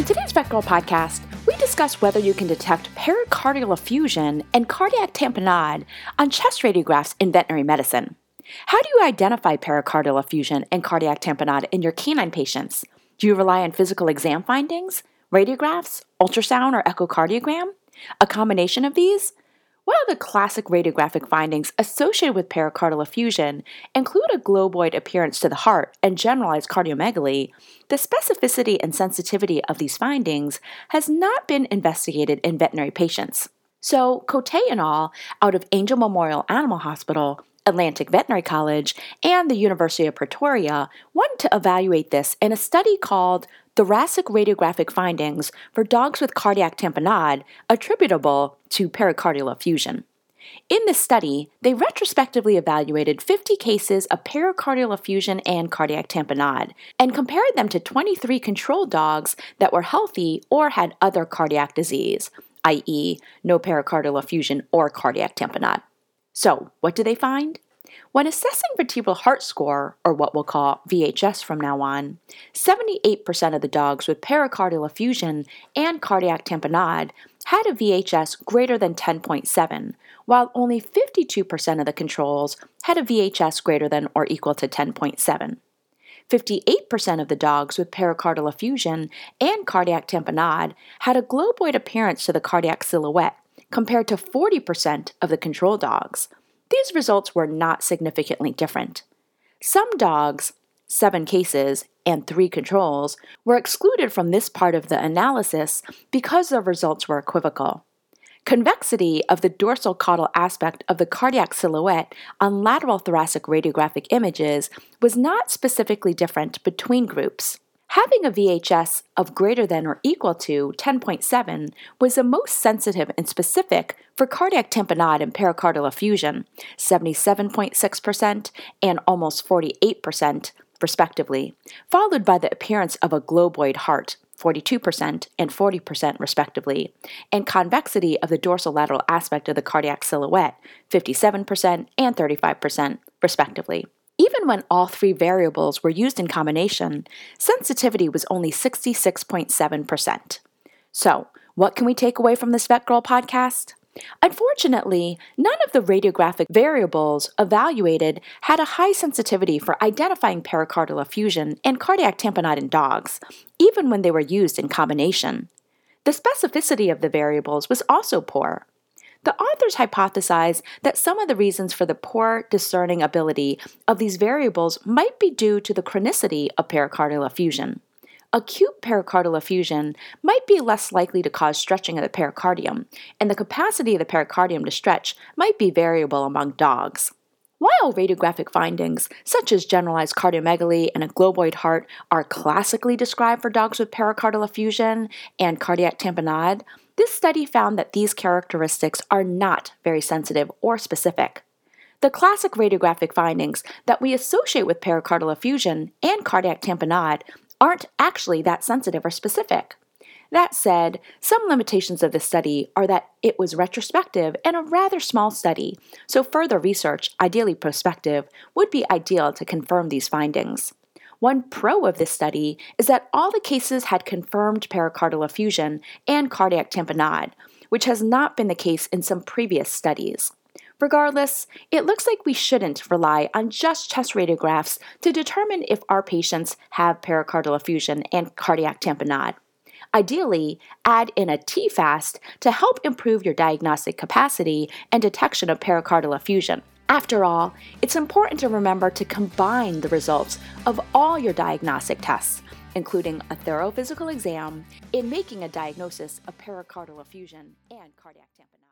In today's VETgirl podcast, we discuss whether you can detect pericardial effusion and cardiac tamponade on chest radiographs in veterinary medicine. How do you identify pericardial effusion and cardiac tamponade in your canine patients? Do you rely on physical exam findings, radiographs, ultrasound, or echocardiogram? A combination of these? While the classic radiographic findings associated with pericardial effusion include a globoid appearance to the heart and generalized cardiomegaly, the specificity and sensitivity of these findings has not been investigated in veterinary patients. So, Cote et al., out of Angell Memorial Animal Hospital, Atlantic Veterinary College, and the University of Pretoria wanted to evaluate this in a study called Thoracic Radiographic Findings for Dogs with Cardiac Tamponade Attributable to Pericardial Effusion. In this study, they retrospectively evaluated 50 cases of pericardial effusion and cardiac tamponade and compared them to 23 control dogs that were healthy or had other cardiac disease, i.e., no pericardial effusion or cardiac tamponade. So, what do they find? When assessing vertebral heart score, or what we'll call VHS from now on, 78% of the dogs with pericardial effusion and cardiac tamponade had a VHS greater than 10.7, while only 52% of the controls had a VHS greater than or equal to 10.7. 58% of the dogs with pericardial effusion and cardiac tamponade had a globoid appearance to the cardiac silhouette, compared to 40% of the control dogs. These results were not significantly different. Some dogs, seven cases, and three controls, were excluded from this part of the analysis because the results were equivocal. Convexity of the dorsal caudal aspect of the cardiac silhouette on lateral thoracic radiographic images was not specifically different between groups. Having a VHS of greater than or equal to 10.7 was the most sensitive and specific for cardiac tamponade and pericardial effusion, 77.6% and almost 48%, respectively, followed by the appearance of a globoid heart, 42% and 40% respectively, and convexity of the dorsolateral aspect of the cardiac silhouette, 57% and 35% respectively. Even when all three variables were used in combination, sensitivity was only 66.7%. So, what can we take away from this Vet Girl podcast? Unfortunately, none of the radiographic variables evaluated had a high sensitivity for identifying pericardial effusion and cardiac tamponade in dogs, even when they were used in combination. The specificity of the variables was also poor. The authors hypothesize that some of the reasons for the poor discerning ability of these variables might be due to the chronicity of pericardial effusion. Acute pericardial effusion might be less likely to cause stretching of the pericardium, and the capacity of the pericardium to stretch might be variable among dogs. While radiographic findings, such as generalized cardiomegaly and a globoid heart, are classically described for dogs with pericardial effusion and cardiac tamponade, this study found that these characteristics are not very sensitive or specific. The classic radiographic findings that we associate with pericardial effusion and cardiac tamponade aren't actually that sensitive or specific. That said, some limitations of this study are that it was retrospective and a rather small study, so further research, ideally prospective, would be ideal to confirm these findings. One pro of this study is that all the cases had confirmed pericardial effusion and cardiac tamponade, which has not been the case in some previous studies. Regardless, it looks like we shouldn't rely on just chest radiographs to determine if our patients have pericardial effusion and cardiac tamponade. Ideally, add in a TFAST to help improve your diagnostic capacity and detection of pericardial effusion. After all, it's important to remember to combine the results of all your diagnostic tests, including a thorough physical exam, in making a diagnosis of pericardial effusion and cardiac tamponade.